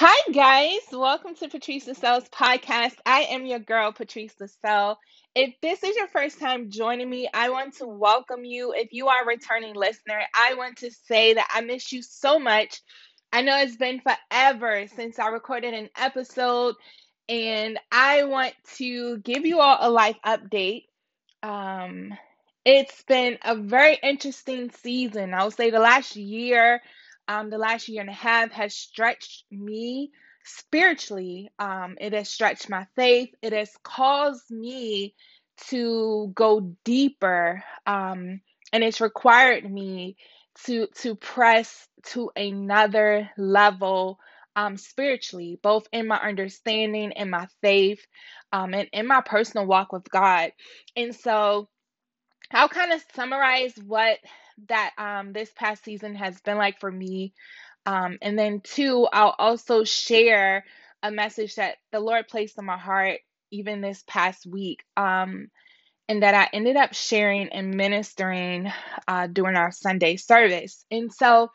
Hi, guys. Welcome to Patrice LaSalle's podcast. I am your girl, Patrice LaSalle. If this is your first time joining me, I want to welcome you. If you are a returning listener, I want to say that I miss you so much. I know it's been forever since I recorded an episode, and I want to give you all a life update. Um, it's been a very interesting season. I would say the last year um, the last year and a half has stretched me spiritually. Um, it has stretched my faith. It has caused me to go deeper, um, and it's required me to to press to another level um, spiritually, both in my understanding and my faith, um, and in my personal walk with God. And so, I'll kind of summarize what that um, this past season has been like for me. Um, and then, two, I'll also share a message that the Lord placed in my heart even this past week. Um, and that I ended up sharing and ministering uh, during our Sunday service. And so,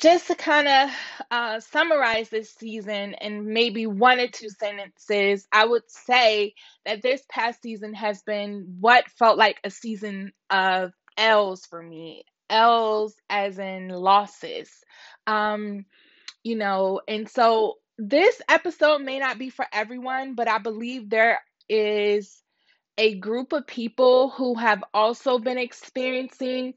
just to kind of uh, summarize this season in maybe one or two sentences, I would say that this past season has been what felt like a season of L's for me. L's as in losses. Um, you know, and so this episode may not be for everyone, but I believe there is a group of people who have also been experiencing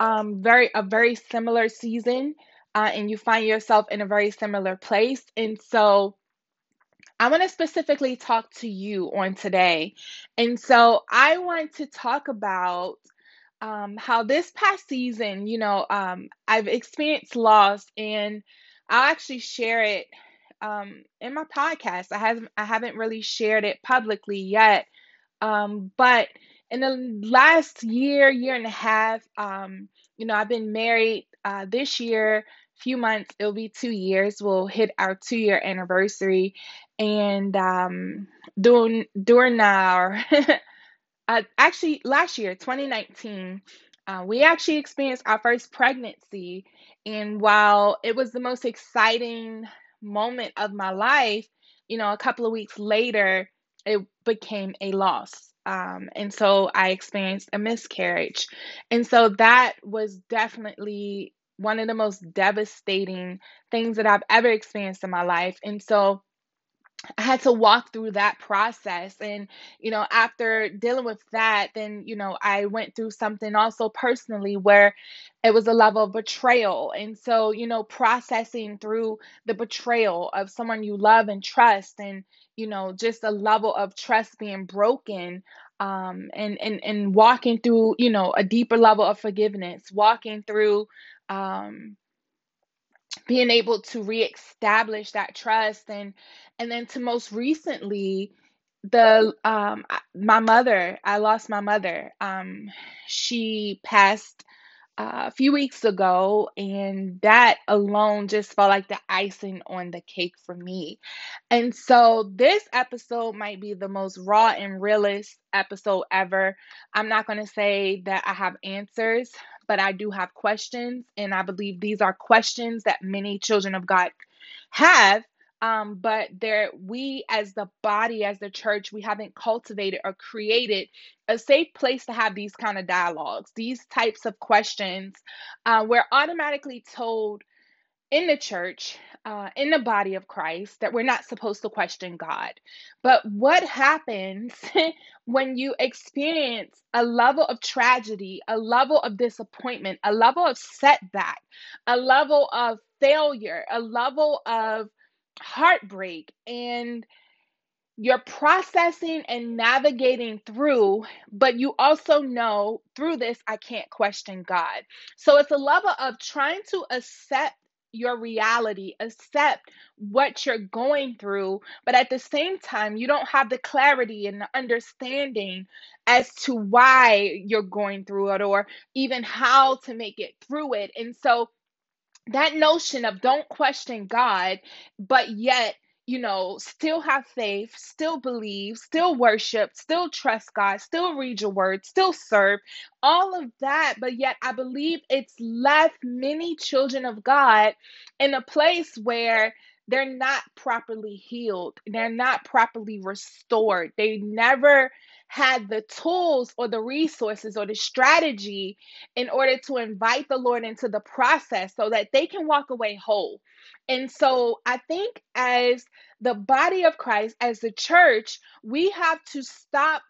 um, very a very similar season uh, and you find yourself in a very similar place. And so I want to specifically talk to you on today. And so I want to talk about um, how this past season, you know, um, I've experienced loss, and I'll actually share it um, in my podcast. I haven't I haven't really shared it publicly yet, um, but in the last year, year and a half, um, you know, I've been married uh, this year few months, it'll be two years. We'll hit our two year anniversary. And um, during, during our, uh, actually, last year, 2019, uh, we actually experienced our first pregnancy. And while it was the most exciting moment of my life, you know, a couple of weeks later, it became a loss. Um, and so I experienced a miscarriage. And so that was definitely one of the most devastating things that I've ever experienced in my life. And so I had to walk through that process. And, you know, after dealing with that, then, you know, I went through something also personally where it was a level of betrayal. And so, you know, processing through the betrayal of someone you love and trust and, you know, just a level of trust being broken um, and, and, and walking through, you know, a deeper level of forgiveness, walking through um, being able to reestablish that trust and and then to most recently the um my mother i lost my mother um she passed uh, a few weeks ago, and that alone just felt like the icing on the cake for me. And so, this episode might be the most raw and realist episode ever. I'm not going to say that I have answers, but I do have questions, and I believe these are questions that many children of God have um, but there we as the body as the church we haven't cultivated or created a safe place to have these kind of dialogues these types of questions uh, we're automatically told in the church uh, in the body of christ that we're not supposed to question god but what happens when you experience a level of tragedy a level of disappointment a level of setback a level of failure a level of heartbreak and you're processing and navigating through, but you also know through this, I can't question God. So it's a level of trying to accept your reality, accept what you're going through, but at the same time, you don't have the clarity and the understanding as to why you're going through it or even how to make it through it. And so that notion of don't question God, but yet, you know, still have faith, still believe, still worship, still trust God, still read your word, still serve, all of that. But yet, I believe it's left many children of God in a place where they're not properly healed, they're not properly restored. They never had the tools or the resources or the strategy in order to invite the Lord into the process so that they can walk away whole. And so I think as the body of Christ, as the church, we have to stop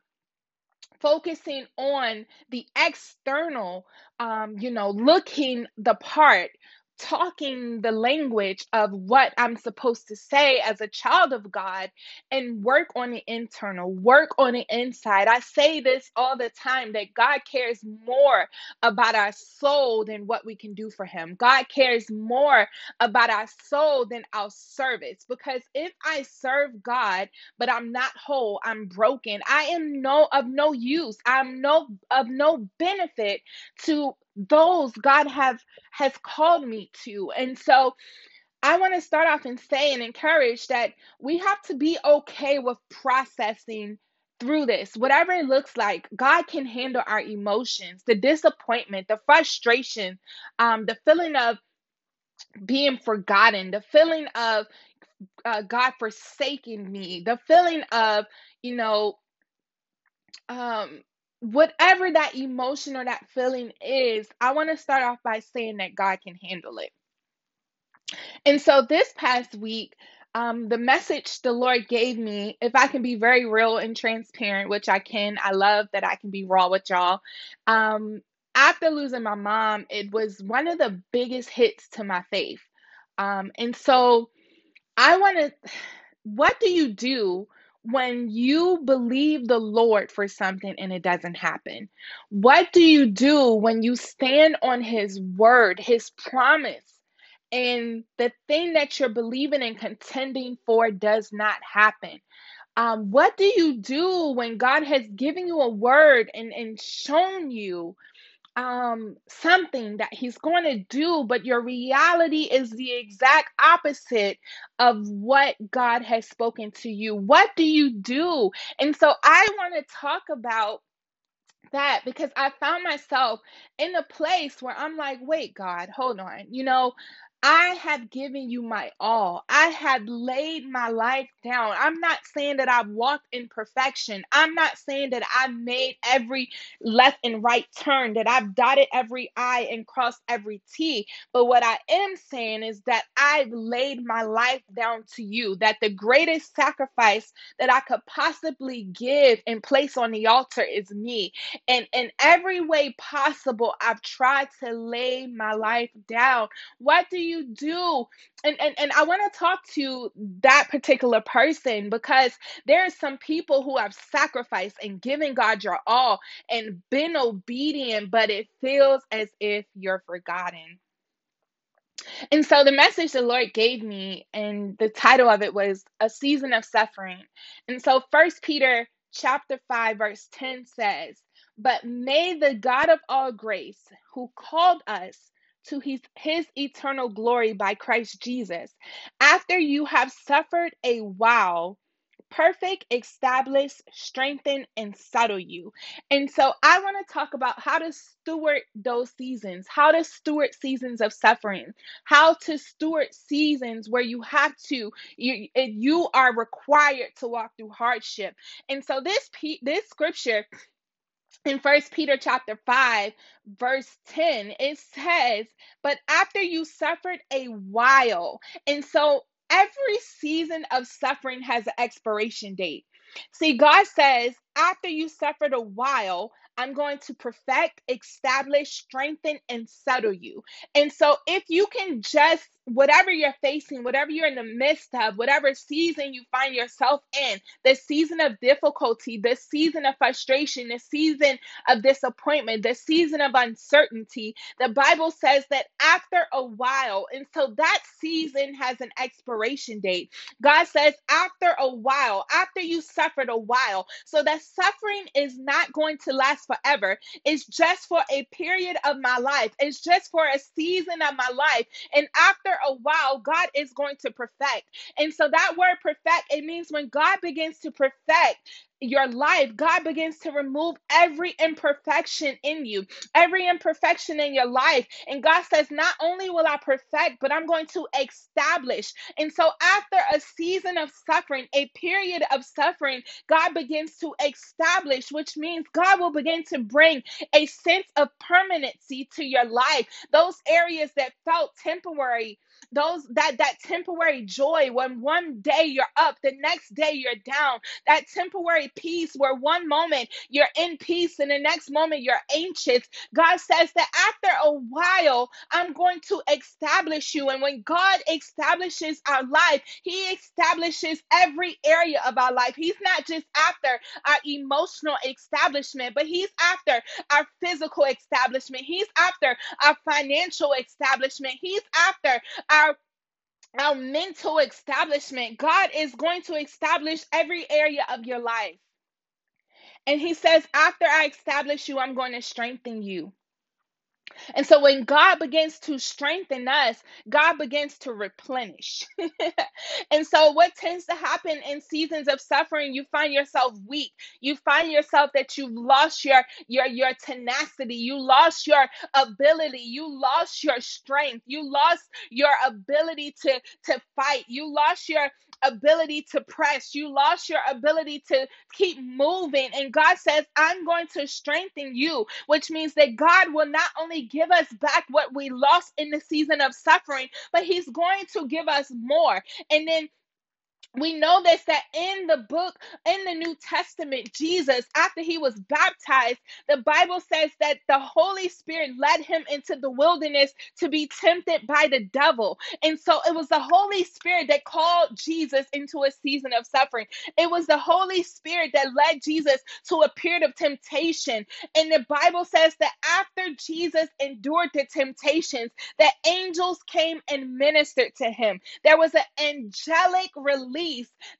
focusing on the external, um, you know, looking the part talking the language of what I'm supposed to say as a child of God and work on the internal, work on the inside. I say this all the time that God cares more about our soul than what we can do for Him. God cares more about our soul than our service because if I serve God but I'm not whole, I'm broken, I am no of no use. I'm no of no benefit to those God have has called me to. And so I want to start off and say and encourage that we have to be okay with processing through this, whatever it looks like. God can handle our emotions, the disappointment, the frustration, um, the feeling of being forgotten, the feeling of uh, God forsaking me, the feeling of, you know, um, whatever that emotion or that feeling is, I want to start off by saying that God can handle it. And so this past week, um, the message the Lord gave me, if I can be very real and transparent, which I can, I love that I can be raw with y'all. Um, after losing my mom, it was one of the biggest hits to my faith. Um, and so I want to, what do you do when you believe the Lord for something and it doesn't happen? What do you do when you stand on His word, His promise, and the thing that you're believing and contending for does not happen? Um, what do you do when God has given you a word and, and shown you um something that he's going to do but your reality is the exact opposite of what God has spoken to you what do you do and so i want to talk about that because I found myself in a place where I'm like, wait, God, hold on. You know, I have given you my all. I have laid my life down. I'm not saying that I've walked in perfection. I'm not saying that I've made every left and right turn, that I've dotted every I and crossed every T. But what I am saying is that I've laid my life down to you, that the greatest sacrifice that I could possibly give and place on the altar is me. And in every way possible, I've tried to lay my life down. What do you do? And and, and I want to talk to that particular person because there are some people who have sacrificed and given God your all and been obedient, but it feels as if you're forgotten. And so the message the Lord gave me, and the title of it was A Season of Suffering. And so First Peter chapter 5, verse 10 says, But may the God of all grace, who called us to his, his eternal glory by Christ Jesus, after you have suffered a while, perfect, establish, strengthen, and settle you. And so I want to talk about how to steward those seasons, how to steward seasons of suffering, how to steward seasons where you have to, you, you are required to walk through hardship. And so this this scripture in first peter chapter 5 verse 10 it says but after you suffered a while and so every season of suffering has an expiration date. See god says after you suffered a while I'm going to perfect, establish, strengthen, and settle you. And so, if you can just, whatever you're facing, whatever you're in the midst of, whatever season you find yourself in, the season of difficulty, the season of frustration, the season of disappointment, the season of uncertainty, the Bible says that after a while, and so that season has an expiration date. God says, after a while, after you suffered a while, so that suffering is not going to last last forever. It's just for a period of my life, it's just for a season of my life. And after a while, God is going to perfect. And so that word perfect, it means when God begins to perfect, your life, God begins to remove every imperfection in you, every imperfection in your life. And God says, Not only will I perfect, but I'm going to establish. And so, after a season of suffering, a period of suffering, God begins to establish, which means God will begin to bring a sense of permanency to your life. Those areas that felt temporary those that that temporary joy when one day you're up the next day you're down. That temporary peace where one moment you're in peace and the next moment you're anxious. God says that after a while i'm going to establish you. And when god establishes our life he establishes every area of our life. He's not just after our emotional establishment but he's after our physical establishment. He's after our financial establishment. He's after our our mental establishment. God is going to establish every area of your life. And he says, after I establish you, I'm going to strengthen you. And so when God begins to strengthen us, God begins to replenish. and so what tends to happen in seasons of suffering, you find yourself weak. You find yourself that you've lost your your your tenacity, you lost your ability, you lost your strength, you lost your ability to to fight, you lost your ability to press, you lost your ability to keep moving. And God says, I'm going to strengthen you, which means that God will not only give us back what we lost in the season of suffering, but He's going to give us more. And then we know this that in the book in the new testament jesus after he was baptized the bible says that the holy spirit led him into the wilderness to be tempted by the devil. And so it was the holy spirit that called jesus into a season of suffering. It was the holy spirit that led jesus to a period of temptation. And the bible says that after jesus endured the temptations that angels came and ministered to him. There was an angelic release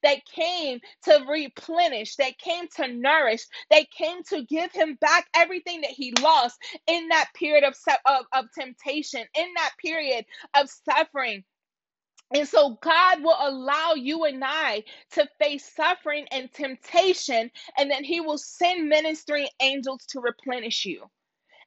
that came to replenish, that came to nourish, that came to give him back everything that he lost in that period of, of, of temptation, in that period of suffering. And so God will allow you and I to face suffering and temptation, and then He will send ministering angels to replenish you.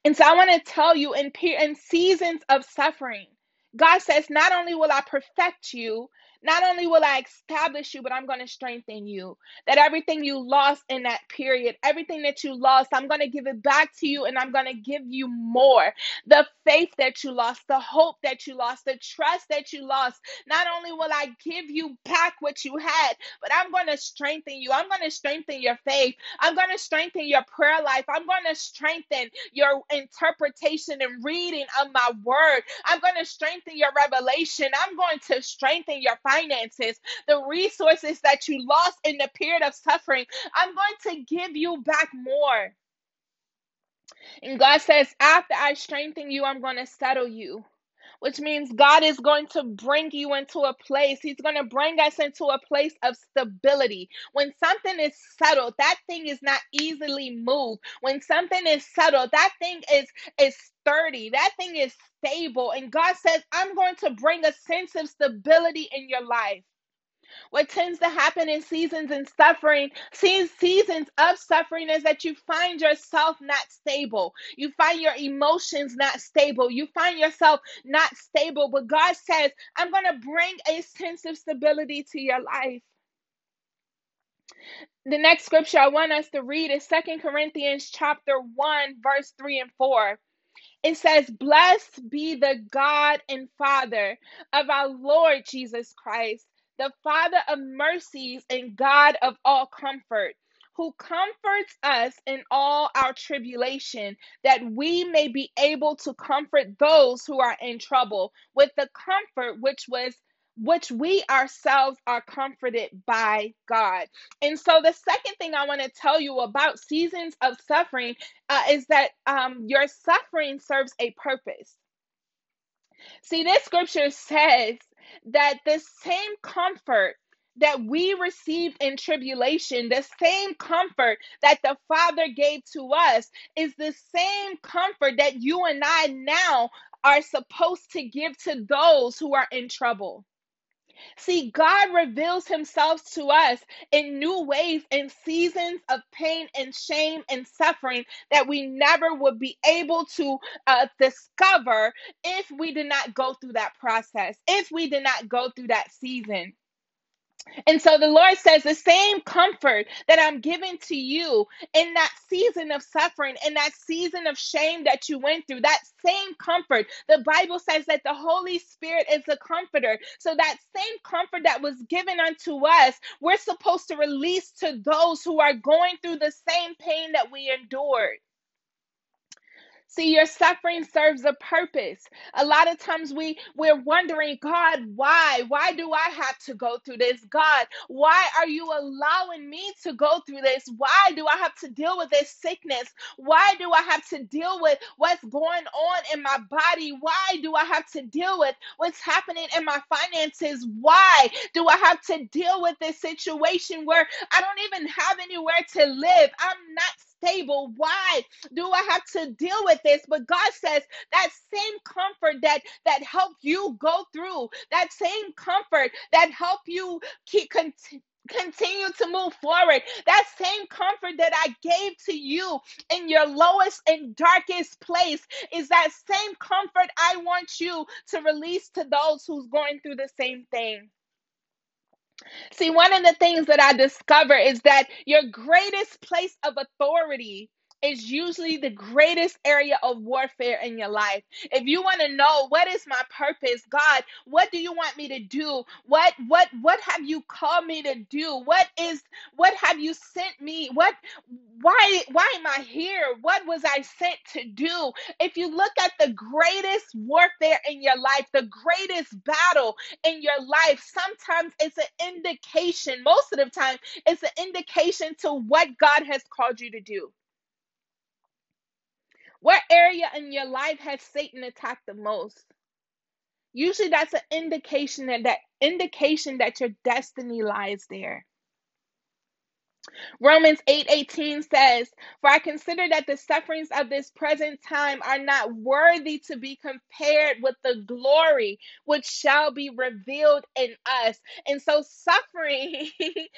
And so I want to tell you in, in seasons of suffering, God says, Not only will I perfect you, not only will I establish you, but I'm going to strengthen you. That everything you lost in that period, everything that you lost, I'm going to give it back to you and I'm going to give you more. The faith that you lost, the hope that you lost, the trust that you lost. Not only will I give you back what you had, but I'm going to strengthen you. I'm going to strengthen your faith. I'm going to strengthen your prayer life. I'm going to strengthen your interpretation and reading of my word. I'm going to strengthen your revelation. I'm going to strengthen your finances, the resources that you lost in the period of suffering. I'm going to give you back more. And God says, after I strengthen you, I'm going to settle you which means God is going to bring you into a place. He's going to bring us into a place of stability. When something is settled, that thing is not easily moved. When something is settled, that thing is is sturdy. That thing is stable. And God says, "I'm going to bring a sense of stability in your life." What tends to happen in seasons and suffering, seasons of suffering, is that you find yourself not stable. You find your emotions not stable. You find yourself not stable. But God says, I'm going to bring a sense of stability to your life. The next scripture I want us to read is Second Corinthians chapter 1 verse 3 and 4. It says, Blessed be the God and Father of our Lord Jesus Christ the Father of mercies and God of all comfort, who comforts us in all our tribulation, that we may be able to comfort those who are in trouble with the comfort which was which we ourselves are comforted by God. And so, the second thing I want to tell you about seasons of suffering uh, is that um, your suffering serves a purpose. See, this scripture says that the same comfort that we received in tribulation, the same comfort that the Father gave to us, is the same comfort that you and I now are supposed to give to those who are in trouble. See, God reveals himself to us in new ways in seasons of pain and shame and suffering that we never would be able to uh, discover if we did not go through that process, if we did not go through that season. And so the Lord says, the same comfort that I'm giving to you in that season of suffering, in that season of shame that you went through, that same comfort. The Bible says that the Holy Spirit is the comforter. So that same comfort that was given unto us, we're supposed to release to those who are going through the same pain that we endured. See, your suffering serves a purpose. A lot of times we we're wondering, God, why? Why do I have to go through this? God, why are you allowing me to go through this? Why do I have to deal with this sickness? Why do I have to deal with what's going on in my body? Why do I have to deal with what's happening in my finances? Why do I have to deal with this situation where I don't even have anywhere to live? I'm not Why do I have to deal with this? But God says that same comfort that that helped you go through, that same comfort that helped you keep continue to move forward. That same comfort that I gave to you in your lowest and darkest place is that same comfort I want you to release to those who's going through the same thing. See, one of the things that I discover is that your greatest place of authority is usually the greatest area of warfare in your life. If you want to know what is my purpose, God, what do you want me to do? What what what have you called me to do? What is what have you sent me? What why why am I here? What was I sent to do? If you look at the greatest warfare in your life, the greatest battle in your life, sometimes it's an indication, most of the time, it's an indication to what God has called you to do. What area in your life has Satan attacked the most? Usually that's an indication that, that indication that your destiny lies there. Romans 8:18 says, "For I consider that the sufferings of this present time are not worthy to be compared with the glory which shall be revealed in us." And so suffering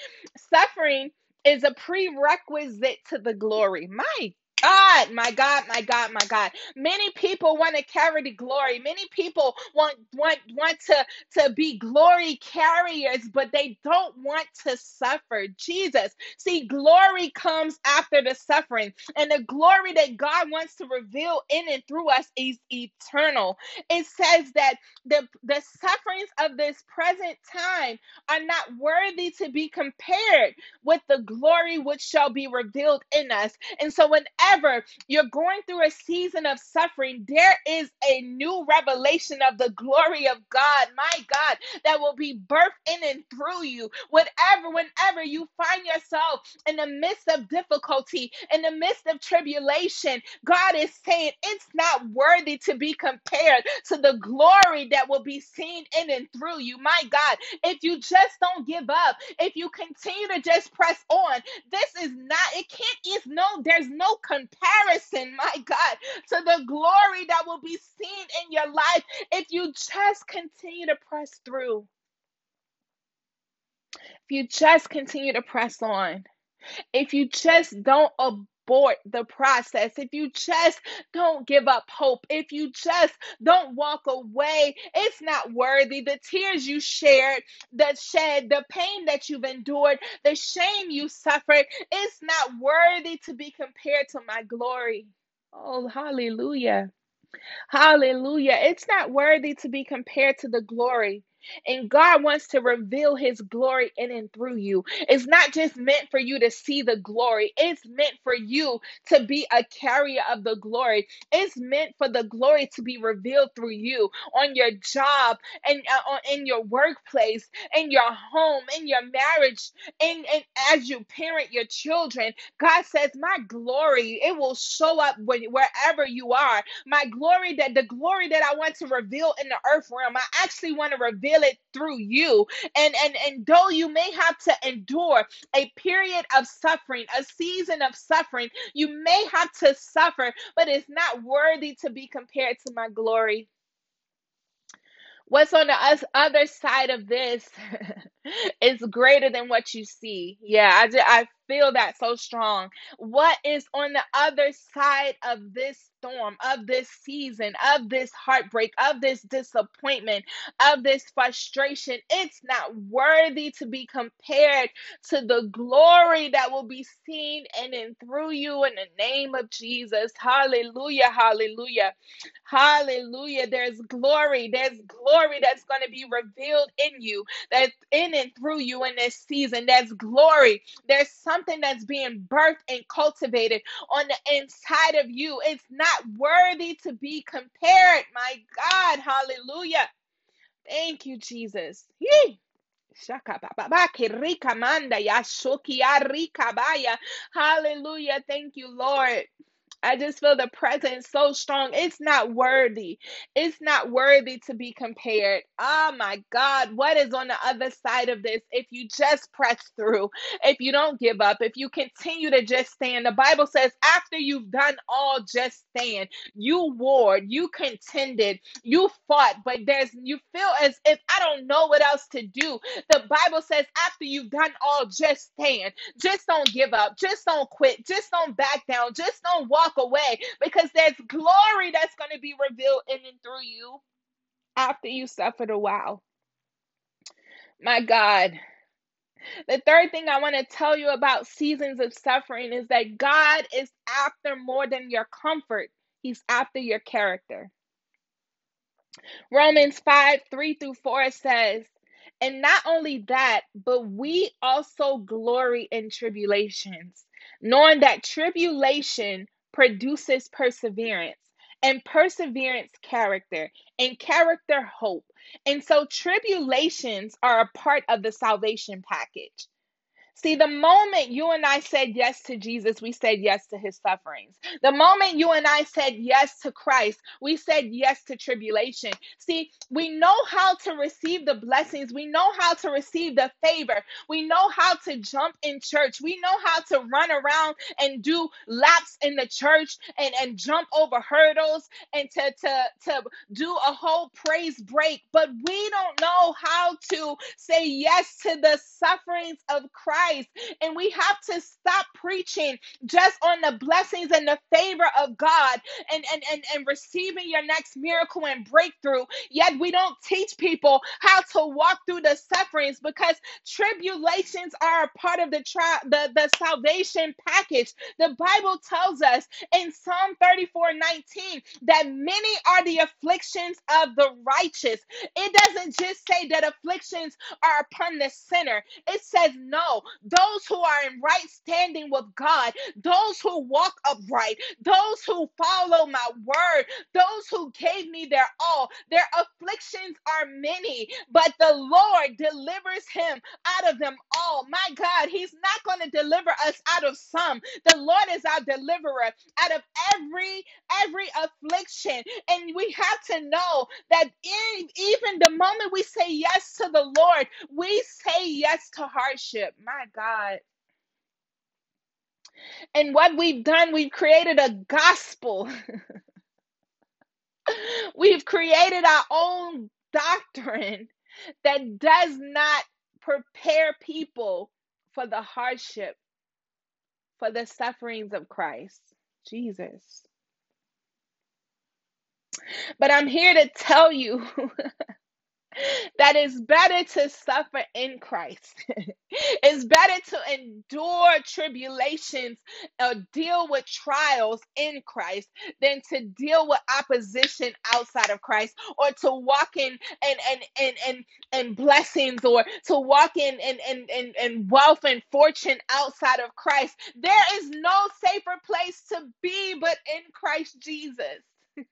suffering is a prerequisite to the glory. My God, my God, my God, my God. Many people want to carry the glory. Many people want want want to to be glory carriers, but they don't want to suffer. Jesus. See, glory comes after the suffering, and the glory that God wants to reveal in and through us is eternal. It says that the the sufferings of this present time are not worthy to be compared with the glory which shall be revealed in us. And so whenever whenever you're going through a season of suffering, there is a new revelation of the glory of God, my God, that will be birthed in and through you. Whatever, whenever you find yourself in the midst of difficulty, in the midst of tribulation, God is saying it's not worthy to be compared to the glory that will be seen in and through you. My God, if you just don't give up, if you continue to just press on, this is not, it can't, it's no, there's no comparison, my God, to the glory that will be seen in your life if you just continue to press through. If you just continue to press on. If you just don't the process, if you just don't give up hope, if you just don't walk away, it's not worthy. The tears you shared, the shed, the pain that you've endured, the shame you suffered, it's not worthy to be compared to my glory. Oh, hallelujah. Hallelujah. It's not worthy to be compared to the glory. And God wants to reveal his glory in and through you. It's not just meant for you to see the glory, it's meant for you to be a carrier of the glory. It's meant for the glory to be revealed through you on your job and uh, in your workplace, in your home, in your marriage, and, as you parent your children. God says, My glory, it will show up when, wherever you are. My glory, that the glory that I want to reveal in the earth realm, I actually want to reveal it through you. And and and though you may have to endure a period of suffering, a season of suffering, you may have to suffer, but it's not worthy to be compared to my glory. What's on the other side of this is greater than what you see. Yeah, I, ju- I feel that so strong. What is on the other side of this storm, of this season, of this heartbreak, of this disappointment, of this frustration? It's not worthy to be compared to the glory that will be seen in and through you in the name of Jesus. Hallelujah, hallelujah. Hallelujah. There's glory. There's glory that's going to be revealed in you, that's in and through you in this season. There's glory. There's something that's being birthed and cultivated on the inside of you. It's not worthy to be compared. My God. Hallelujah. Thank you, Jesus. Yee. Hallelujah. Thank you, Lord. I just feel the presence so strong. It's not worthy. It's not worthy to be compared. Oh my God. What is on the other side of this? If you just press through, if you don't give up, if you continue to just stand, the Bible says, after you've done all, just stand. You warred, you contended, you fought, but there's you feel as if I don't know what else to do. The Bible says, after you've done all, just stand. Just don't give up. Just don't quit. Just don't back down. Just don't walk away because there's glory that's going to be revealed in and through you after you suffered a while. My God. The third thing I want to tell you about seasons of suffering is that God is after more than your comfort, He's after your character. Romans 5 3 through 4 says, And not only that, but we also glory in tribulations, knowing that tribulation produces perseverance, and perseverance, character, and character, hope. And so, tribulations are a part of the salvation package. See, the moment you and I said yes to Jesus, we said yes to his sufferings. The moment you and I said yes to Christ, we said yes to tribulation. See, we know how to receive the blessings, we know how to receive the favor, we know how to jump in church, we know how to run around and do laps in the church and, and jump over hurdles and to, to, to do a whole praise break, but we don't know how to say yes to the sufferings of Christ. And we have to stop preaching just on the blessings and the favor of God and, and, and, and receiving your next miracle and breakthrough. Yet we don't teach people how to walk through the sufferings because tribulations are a part of the, tri- the, the salvation package. The Bible tells us in Psalm 34 19 that many are the afflictions of the righteous. It doesn't just say that afflictions are upon the sinner. It says, no, those who are in right standing with God, those who walk upright, those who follow my word, those who gave me their all, their afflictions are many, but the Lord delivers him out of them all. My God, He's not going to deliver us out of some. The Lord is our deliverer out of every every affliction. And we have to know that in, even the moment we say yes to the Lord, we say yes to hardship. My God. And what we've done, we've created a gospel. we've created our own doctrine that does not prepare people for the hardship, for the sufferings of Christ. Jesus. But I'm here to tell you that it's better to suffer in Christ. it's better to endure tribulations or deal with trials in Christ than to deal with opposition outside of Christ or to walk in and and and and, and blessings or to walk in and, and, and, and wealth and fortune outside of Christ. There is no safer place to be but in Christ Jesus.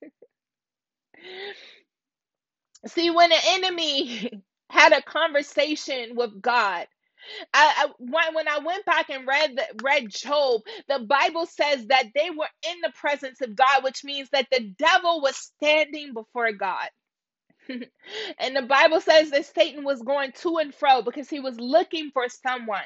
See, when the enemy had a conversation with God, I, I when, when I went back and read the, read Job, the Bible says that they were in the presence of God, which means that the devil was standing before God. and the Bible says that Satan was going to and fro because he was looking for someone.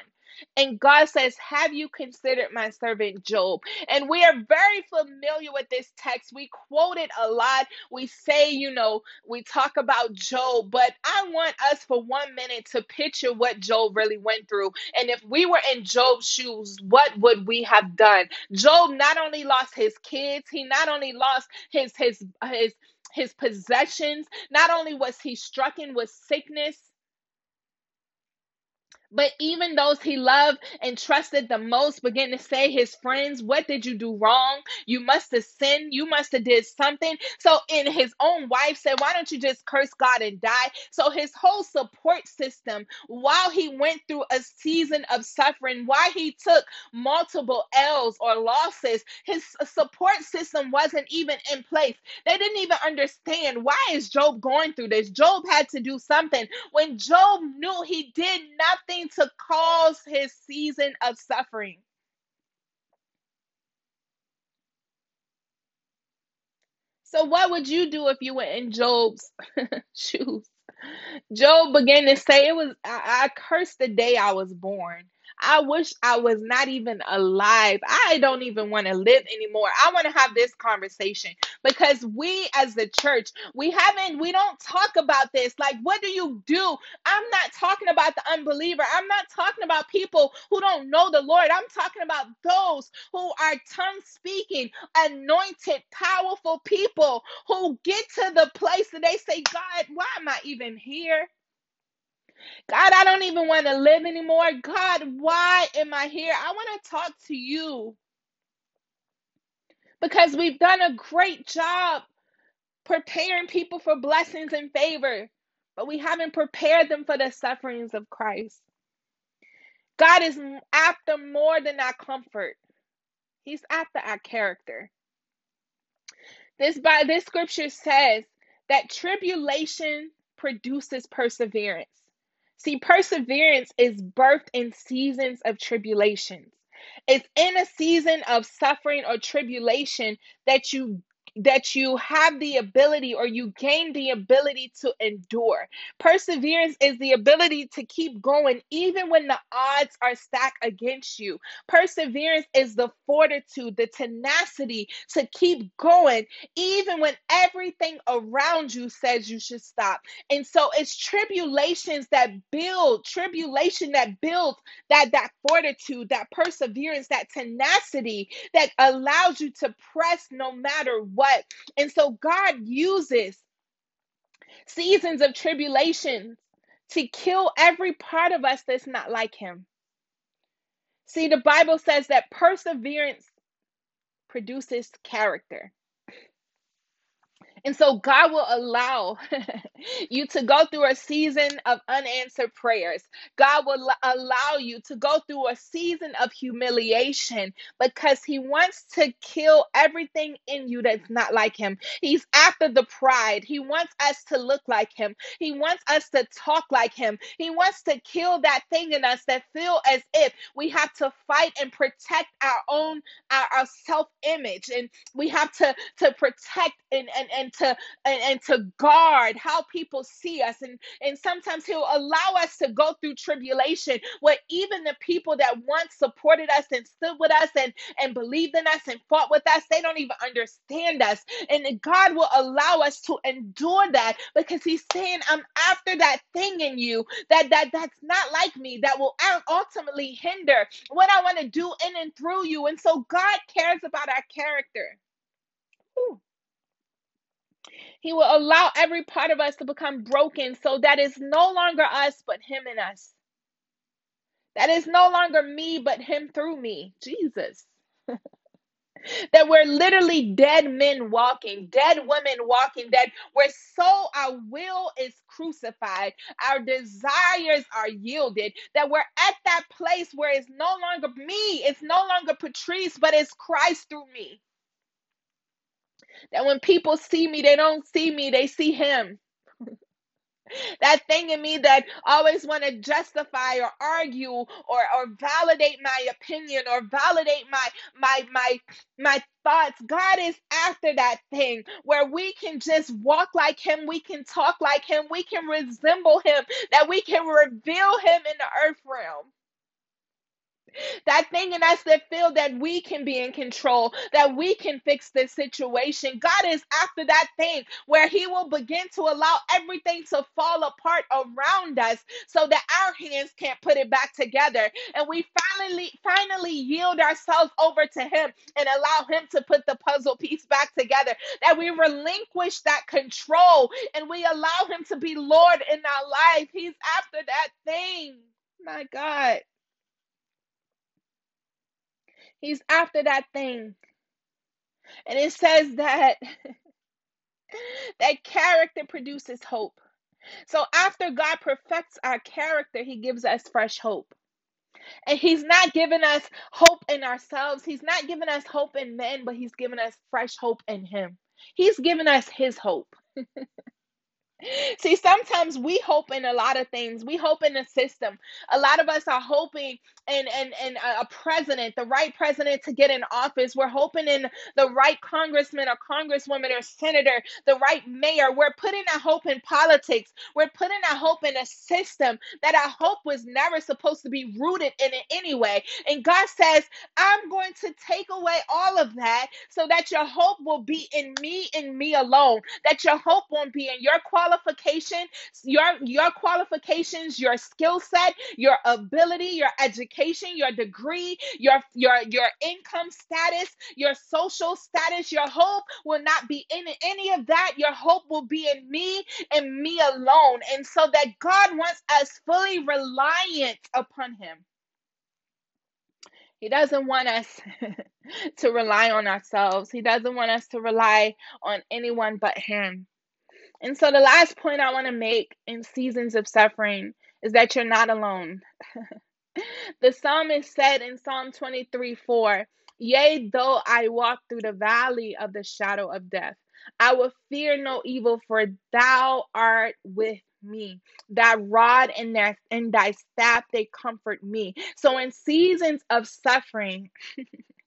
And God says, Have you considered my servant Job? And we are very familiar with this text. We quote it a lot. We say, you know, we talk about Job, but I want us for one minute to picture what Job really went through. And if we were in Job's shoes, what would we have done? Job not only lost his kids, he not only lost his his his his possessions, not only was he stricken with sickness, but even those he loved and trusted the most began to say, his friends, what did you do wrong? You must have sinned. You must have did something. So in his own wife said, why don't you just curse God and die? So his whole support system, while he went through a season of suffering, why he took multiple L's or losses, his support system wasn't even in place. They didn't even understand why is Job going through this. Job had to do something. When Job knew he did nothing to cause his season of suffering. So, what would you do if you were in Job's shoes? Job began to say, It was, I, I cursed the day I was born. I wish I was not even alive. I don't even want to live anymore. I want to have this conversation because we as the church, we haven't, we don't talk about this. Like, what do you do? I'm not talking about the unbeliever. I'm not talking about people who don't know the Lord. I'm talking about those who are tongue speaking, anointed, powerful people who get to the place that they say, God, why am I even here? God, I don't even want to live anymore. God, why am I here? I want to talk to you because we've done a great job preparing people for blessings and favor, but we haven't prepared them for the sufferings of Christ. God is after more than our comfort. He's after our character. This by this scripture says that tribulation produces perseverance. See, perseverance is birthed in seasons of tribulations. It's in a season of suffering or tribulation that you that you have the ability or you gain the ability to endure. Perseverance is the ability to keep going even when the odds are stacked against you. Perseverance is the fortitude, the tenacity to keep going even when everything around you says you should stop. And so it's tribulations that build, tribulation that builds that that fortitude, that perseverance, that tenacity that allows you to press no matter what. And so God uses seasons of tribulation to kill every part of us that's not like him. See, the Bible says that perseverance produces character. And so God will allow you to go through a season of unanswered prayers. God will allow you to go through a season of humiliation because He wants to kill everything in you that's not like Him. He's after the pride. He wants us to look like Him. He wants us to talk like Him. He wants to kill that thing in us that feel as if we have to fight and protect our own our, our self-image and we have to to protect and and, and to and, and to guard how people see us. And and sometimes he'll allow us to go through tribulation where even the people that once supported us and stood with us and and believed in us and fought with us they don't even understand us. And god will allow us to endure that because he's saying i'm after that thing in you that that that's not like me that will ultimately hinder what i want to do in and through you. And so god cares about our character. Ooh. He will allow every part of us to become broken so that it's no longer us, but Him in us. That is no longer me, but Him through me. Jesus. that we're literally dead men walking, dead women walking, that we're so our will is crucified, our desires are yielded, that we're at that place where it's no longer me, it's no longer Patrice, but it's Christ through me. That when people see me, they don't see me, they see him. that thing in me that always want to justify or argue or or validate my opinion or validate my my my my thoughts god is after that thing where we can just walk like him we can talk like him we can resemble him that we can reveal him in the earth realm that thing in us that feel that we can be in control, that we can fix this situation. God is after that thing where He will begin to allow everything to fall apart around us so that our hands can't put it back together. And we finally, finally yield ourselves over to Him and allow Him to put the puzzle piece back together. That we relinquish that control and we allow Him to be Lord in our life. He's after that thing. My God. He's after that thing. And it says that that character produces hope. So after God perfects our character, he gives us fresh hope. And he's not giving us hope in ourselves. He's not giving us hope in men, but he's giving us fresh hope in him. He's giving us his hope. See, sometimes we hope in a lot of things. We hope in the system. A lot of us are hoping in, in, in a president, the right president to get in office. We're hoping in the right congressman or congresswoman or senator, the right mayor. We're putting our hope in politics. We're putting our hope in a system that our hope was never supposed to be rooted in it anyway. And God says, I'm going to take away all of that so that your hope will be in me and me alone, that your hope won't be in your quality qualification, your your qualifications, your skill set, your ability, your education, your degree, your your your income status, your social status, your hope will not be in any of that. Your hope will be in me and me alone. And so that God wants us fully reliant upon him. He doesn't want us to rely on ourselves. He doesn't want us to rely on anyone but Him. And so, the last point I want to make in seasons of suffering is that you're not alone. the psalmist said in Psalm 23 4, Yea, though I walk through the valley of the shadow of death, I will fear no evil, for thou art with me. That rod and, their, and thy staff, they comfort me. So, in seasons of suffering,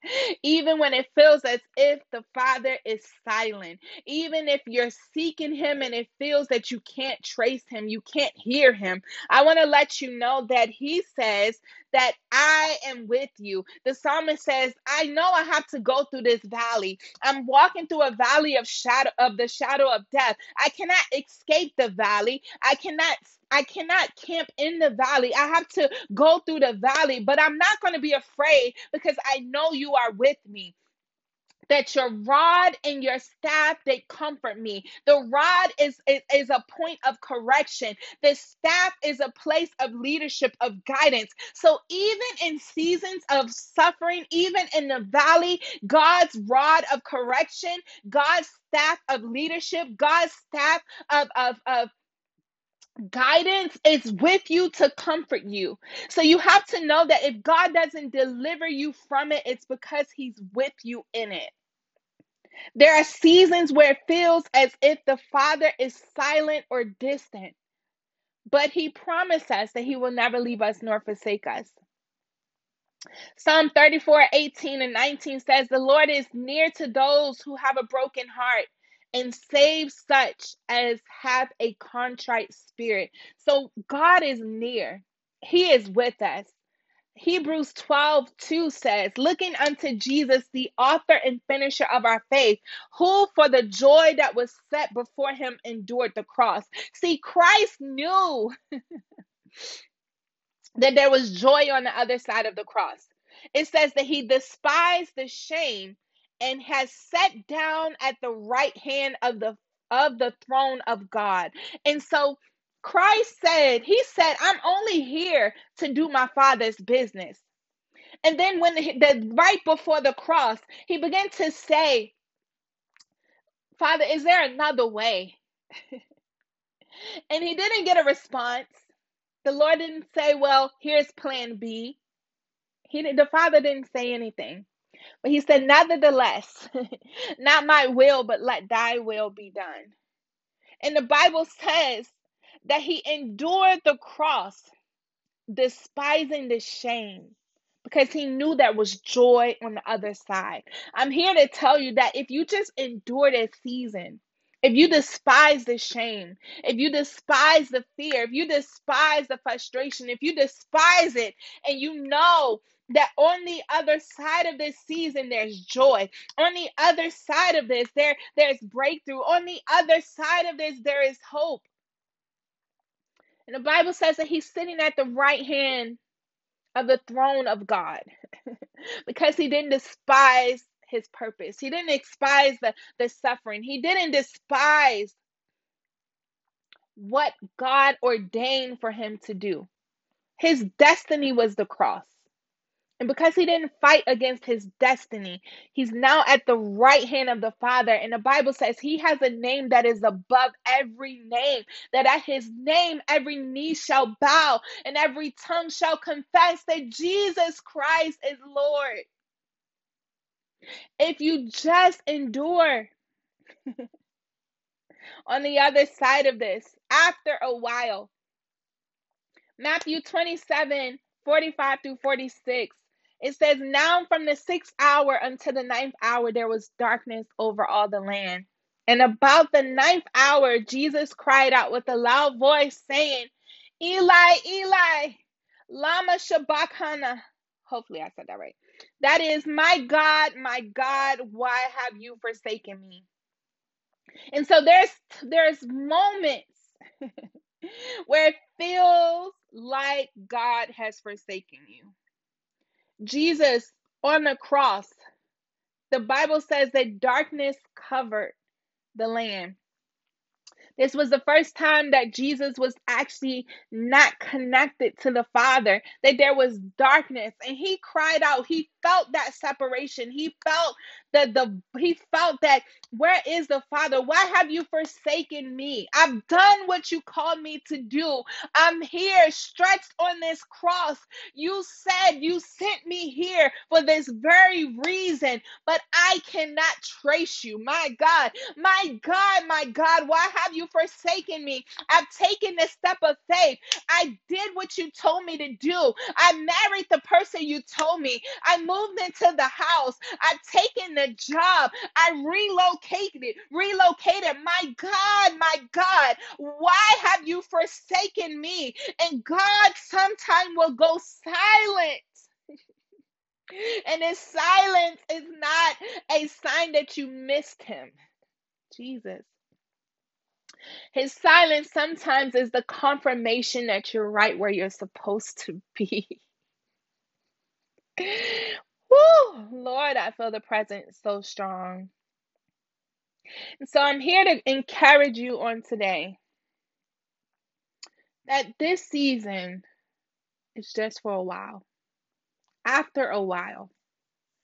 even when it feels as if the Father is silent, even if you're seeking Him and it feels that you can't trace Him, you can't hear Him, I want to let you know that He says that I am with you. The psalmist says, I know I have to go through this valley. I'm walking through a valley of shadow of the shadow of death. I cannot escape the valley. I cannot I cannot camp in the valley. I have to go through the valley, but I'm not going to be afraid because I know you are with me that your rod and your staff they comfort me. The rod is, is is a point of correction. The staff is a place of leadership of guidance. So even in seasons of suffering even in the valley god's rod of correction god's staff of leadership god's staff of of of guidance is with you to comfort you. So you have to know that if God doesn't deliver you from it, it's because He's with you in it. There are seasons where it feels as if the Father is silent or distant, but He promised us that He will never leave us nor forsake us. Psalm 34 18 and 19 says, The Lord is near to those who have a broken heart and save such as have a contrite spirit. So God is near, He is with us. Hebrews 12, 2 says, Looking unto Jesus, the author and finisher of our faith, who for the joy that was set before him endured the cross. See, Christ knew that there was joy on the other side of the cross. It says that he despised the shame and has sat down at the right hand of the of the throne of God. And so Christ said, He said, I'm only here to do my Father's business. And then when the, the right before the cross, he began to say, Father, is there another way? and he didn't get a response. The Lord didn't say, Well, here's plan B. He the Father didn't say anything. But he said, Nevertheless, not my will, but let thy will be done. And the Bible says that he endured the cross, despising the shame, because he knew there was joy on the other side. I'm here to tell you that if you just endure this season, if you despise the shame, if you despise the fear, if you despise the frustration, if you despise it and you know that on the other side of this season there's joy. On the other side of this there there's breakthrough. On the other side of this there is hope. And the bible says that he's sitting at the right hand of the throne of god because he didn't despise his purpose he didn't despise the, the suffering he didn't despise what god ordained for him to do his destiny was the cross and because he didn't fight against his destiny, he's now at the right hand of the Father. And the Bible says he has a name that is above every name, that at his name every knee shall bow and every tongue shall confess that Jesus Christ is Lord. If you just endure on the other side of this, after a while, Matthew 27 45 through 46 it says, Now from the sixth hour until the ninth hour, there was darkness over all the land. And about the ninth hour, Jesus cried out with a loud voice, saying, Eli, Eli, Lama Shabachana. Hopefully, I said that right. That is, my God, my God, why have you forsaken me? And so there's there's moments where it feels like God has forsaken you. Jesus on the cross, the Bible says that darkness covered the land. This was the first time that Jesus was actually not connected to the Father, that there was darkness. And he cried out. He felt that separation. He felt that the he felt that where is the Father? Why have you forsaken me? I've done what you called me to do. I'm here stretched on this cross. You said you sent me here for this very reason, but I cannot trace you. My God, my God, my God, why have you forsaken me? I've taken this step of faith. I did what you told me to do. I married the person you told me. I moved into the house. I've taken the job. I relocated, relocated. My God, my God, why have you forsaken me? And God sometime will go silent. and his silence is not a sign that you missed him. Jesus. His silence sometimes is the confirmation that you're right where you're supposed to be. Woo! Lord, I feel the presence so strong. And so I'm here to encourage you on today that this season is just for a while. After a while,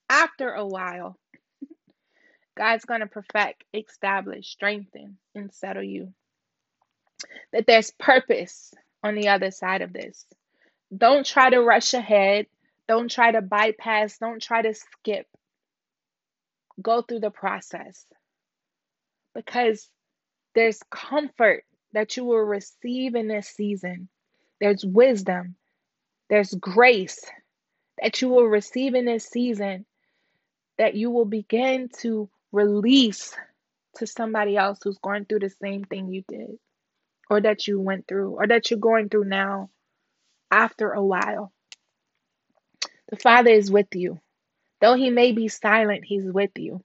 after a while, God's going to perfect, establish, strengthen, and settle you. That there's purpose on the other side of this. Don't try to rush ahead. Don't try to bypass. Don't try to skip. Go through the process because there's comfort that you will receive in this season. There's wisdom. There's grace that you will receive in this season that you will begin to release to somebody else who's going through the same thing you did, or that you went through, or that you're going through now after a while. The Father is with you. Though He may be silent, He's with you.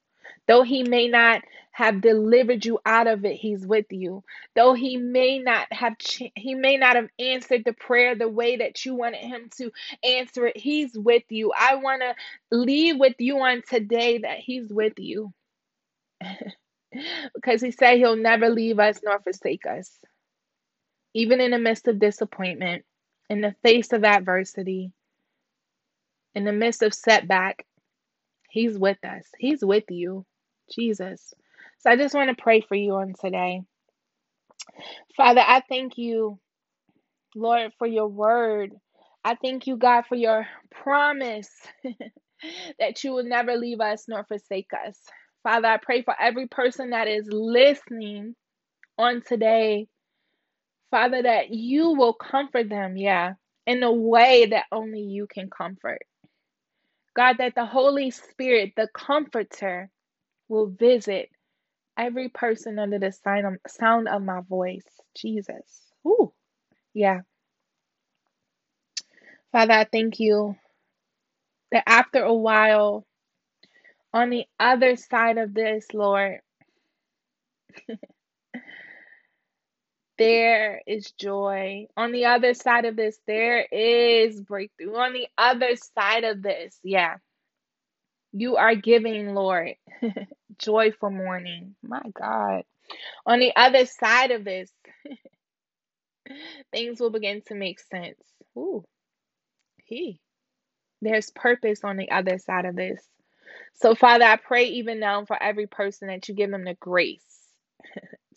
Though He may not have delivered you out of it, He's with you. Though He may not have He may not have answered the prayer the way that you wanted Him to answer it, He's with you. I want to leave with you on today that He's with you. because He said He'll never leave us nor forsake us. Even in the midst of disappointment, in the face of adversity, in the midst of setback, He's with us. He's with you. Jesus. So I just want to pray for you on today. Father, I thank you, Lord, for your word. I thank you, God, for your promise that you will never leave us nor forsake us. Father, I pray for every person that is listening on today. Father, that you will comfort them, yeah, in a way that only you can comfort. God, that the Holy Spirit, the comforter, will visit every person under the sign sound of my voice. Jesus. Ooh, yeah. Father, I thank you that after a while, on the other side of this, Lord, there is joy. On the other side of this, there is breakthrough. On the other side of this, yeah, you are giving, Lord, joyful morning. My God. On the other side of this, things will begin to make sense. Ooh, he. There's purpose on the other side of this. So, Father, I pray even now for every person that you give them the grace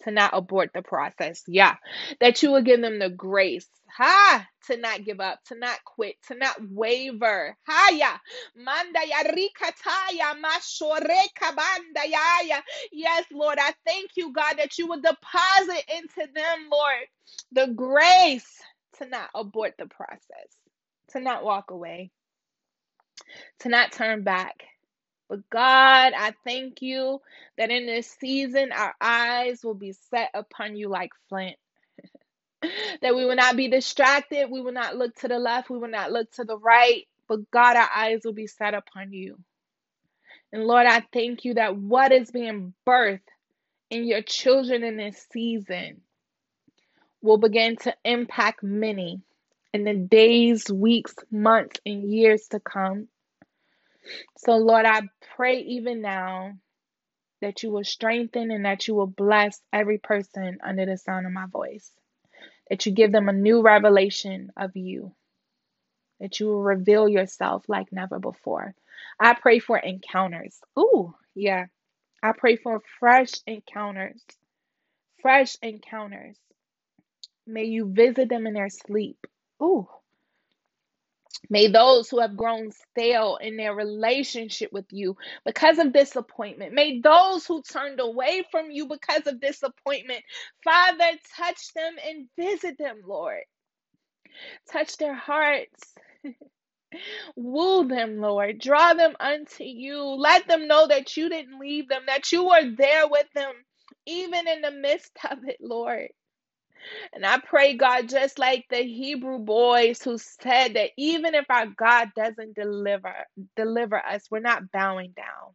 to not abort the process. Yeah. That you will give them the grace. Ha! To not give up, to not quit, to not waver. Haya. Manda ya rikataya mashore kabanda yaya. Yes, Lord, I thank you, God, that you will deposit into them, Lord, the grace to not abort the process, to not walk away, to not turn back but God, I thank you that in this season our eyes will be set upon you like flint. that we will not be distracted. We will not look to the left. We will not look to the right. But God, our eyes will be set upon you. And Lord, I thank you that what is being birthed in your children in this season will begin to impact many in the days, weeks, months, and years to come. So, Lord, I pray even now that you will strengthen and that you will bless every person under the sound of my voice. That you give them a new revelation of you. That you will reveal yourself like never before. I pray for encounters. Ooh, yeah. I pray for fresh encounters. Fresh encounters. May you visit them in their sleep. Ooh, May those who have grown stale in their relationship with you because of disappointment, may those who turned away from you because of disappointment, Father, touch them and visit them, Lord. Touch their hearts. Woo them, Lord. Draw them unto you. Let them know that you didn't leave them, that you were there with them, even in the midst of it, Lord. And I pray, God, just like the Hebrew boys who said that even if our God doesn't deliver, deliver us, we're not bowing down.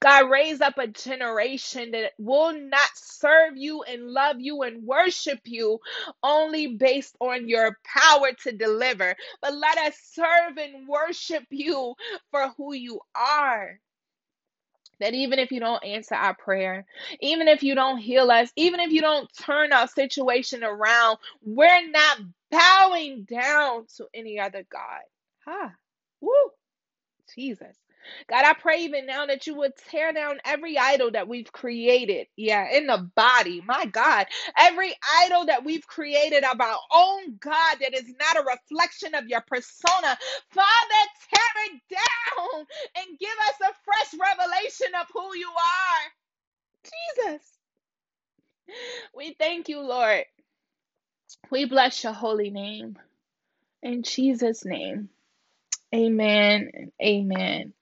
God, raise up a generation that will not serve you and love you and worship you only based on your power to deliver, but let us serve and worship you for who you are that even if you don't answer our prayer, even if you don't heal us, even if you don't turn our situation around, we're not bowing down to any other God. Huh. Woo. Jesus. God, I pray even now that you would tear down every idol that we've created. Yeah, in the body. My God. Every idol that we've created of our own God that is not a reflection of your persona. Father, tear it down and give us a fresh revelation of who you are. Jesus. We thank you, Lord. We bless your holy name. In Jesus' name. Amen amen.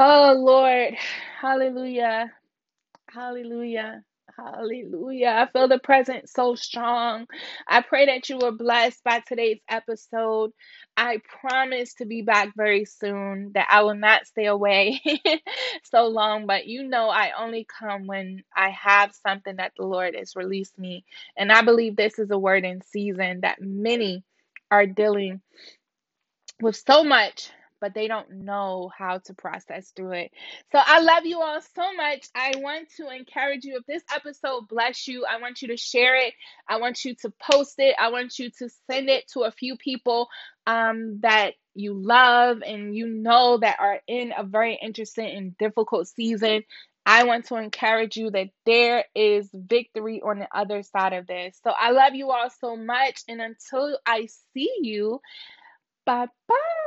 Oh, Lord. Hallelujah. Hallelujah. Hallelujah. I feel the presence so strong. I pray that you were blessed by today's episode. I promise to be back very soon, that I will not stay away so long, but you know, I only come when I have something that the Lord has released me. And I believe this is a word in season that many are dealing with so much but they don't know how to process through it. So I love you all so much. I want to encourage you if this episode bless you, I want you to share it. I want you to post it. I want you to send it to a few people um, that you love and you know that are in a very interesting and difficult season. I want to encourage you that there is victory on the other side of this. So I love you all so much. And until I see you, Bye bye.